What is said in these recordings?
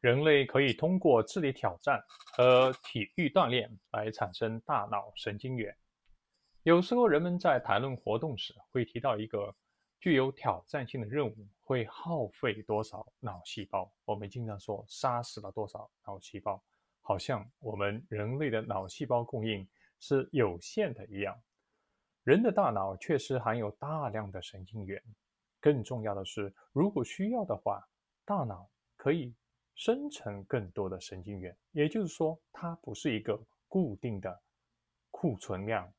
人类可以通过智力挑战和体育锻炼来产生大脑神经元。有时候人们在谈论活动时会提到一个具有挑战性的任务会耗费多少脑细胞。我们经常说杀死了多少脑细胞，好像我们人类的脑细胞供应是有限的一样。人的大脑确实含有大量的神经元。更重要的是，如果需要的话，大脑可以。生成更多的神经元，也就是说，它不是一个固定的库存量。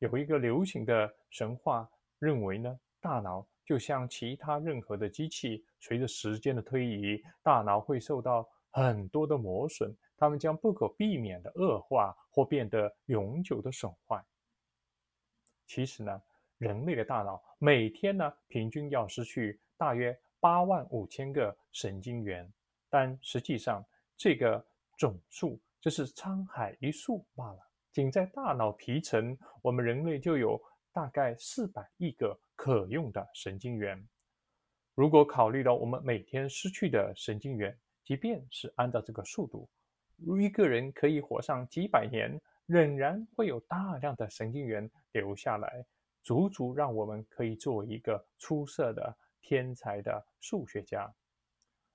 有一个流行的神话认为呢，大脑就像其他任何的机器，随着时间的推移，大脑会受到很多的磨损，它们将不可避免的恶化或变得永久的损坏。其实呢，人类的大脑每天呢，平均要失去大约八万五千个神经元。但实际上，这个总数只是沧海一粟罢了。仅在大脑皮层，我们人类就有大概四百亿个可用的神经元。如果考虑到我们每天失去的神经元，即便是按照这个速度，如一个人可以活上几百年，仍然会有大量的神经元留下来，足足让我们可以做一个出色的天才的数学家。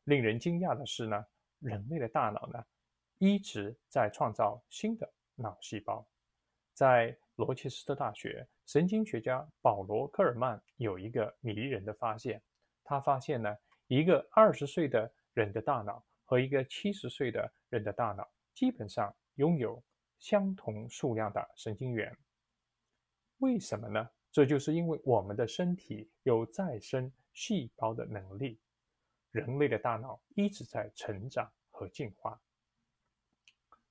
令人惊讶的是呢，人类的大脑呢一直在创造新的脑细胞。在罗切斯特大学，神经学家保罗·科尔曼有一个迷人的发现。他发现呢，一个二十岁的人的大脑和一个七十岁的人的大脑基本上拥有相同数量的神经元。为什么呢？这就是因为我们的身体有再生细胞的能力。人类的大脑一直在成长和进化。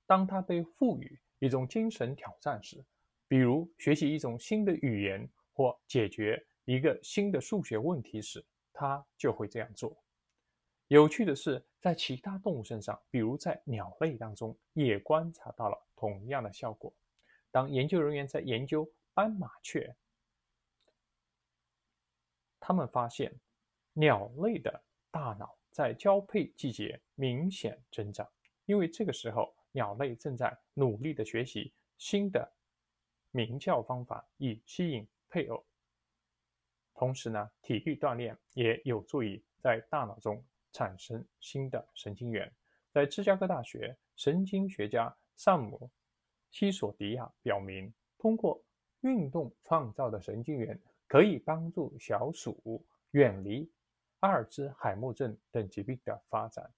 当它被赋予一种精神挑战时，比如学习一种新的语言或解决一个新的数学问题时，它就会这样做。有趣的是，在其他动物身上，比如在鸟类当中，也观察到了同样的效果。当研究人员在研究斑马雀，他们发现鸟类的。大脑在交配季节明显增长，因为这个时候鸟类正在努力的学习新的鸣叫方法以吸引配偶。同时呢，体育锻炼也有助于在大脑中产生新的神经元。在芝加哥大学，神经学家萨姆·西索迪亚表明，通过运动创造的神经元可以帮助小鼠远离。阿尔兹海默症等疾病的发展，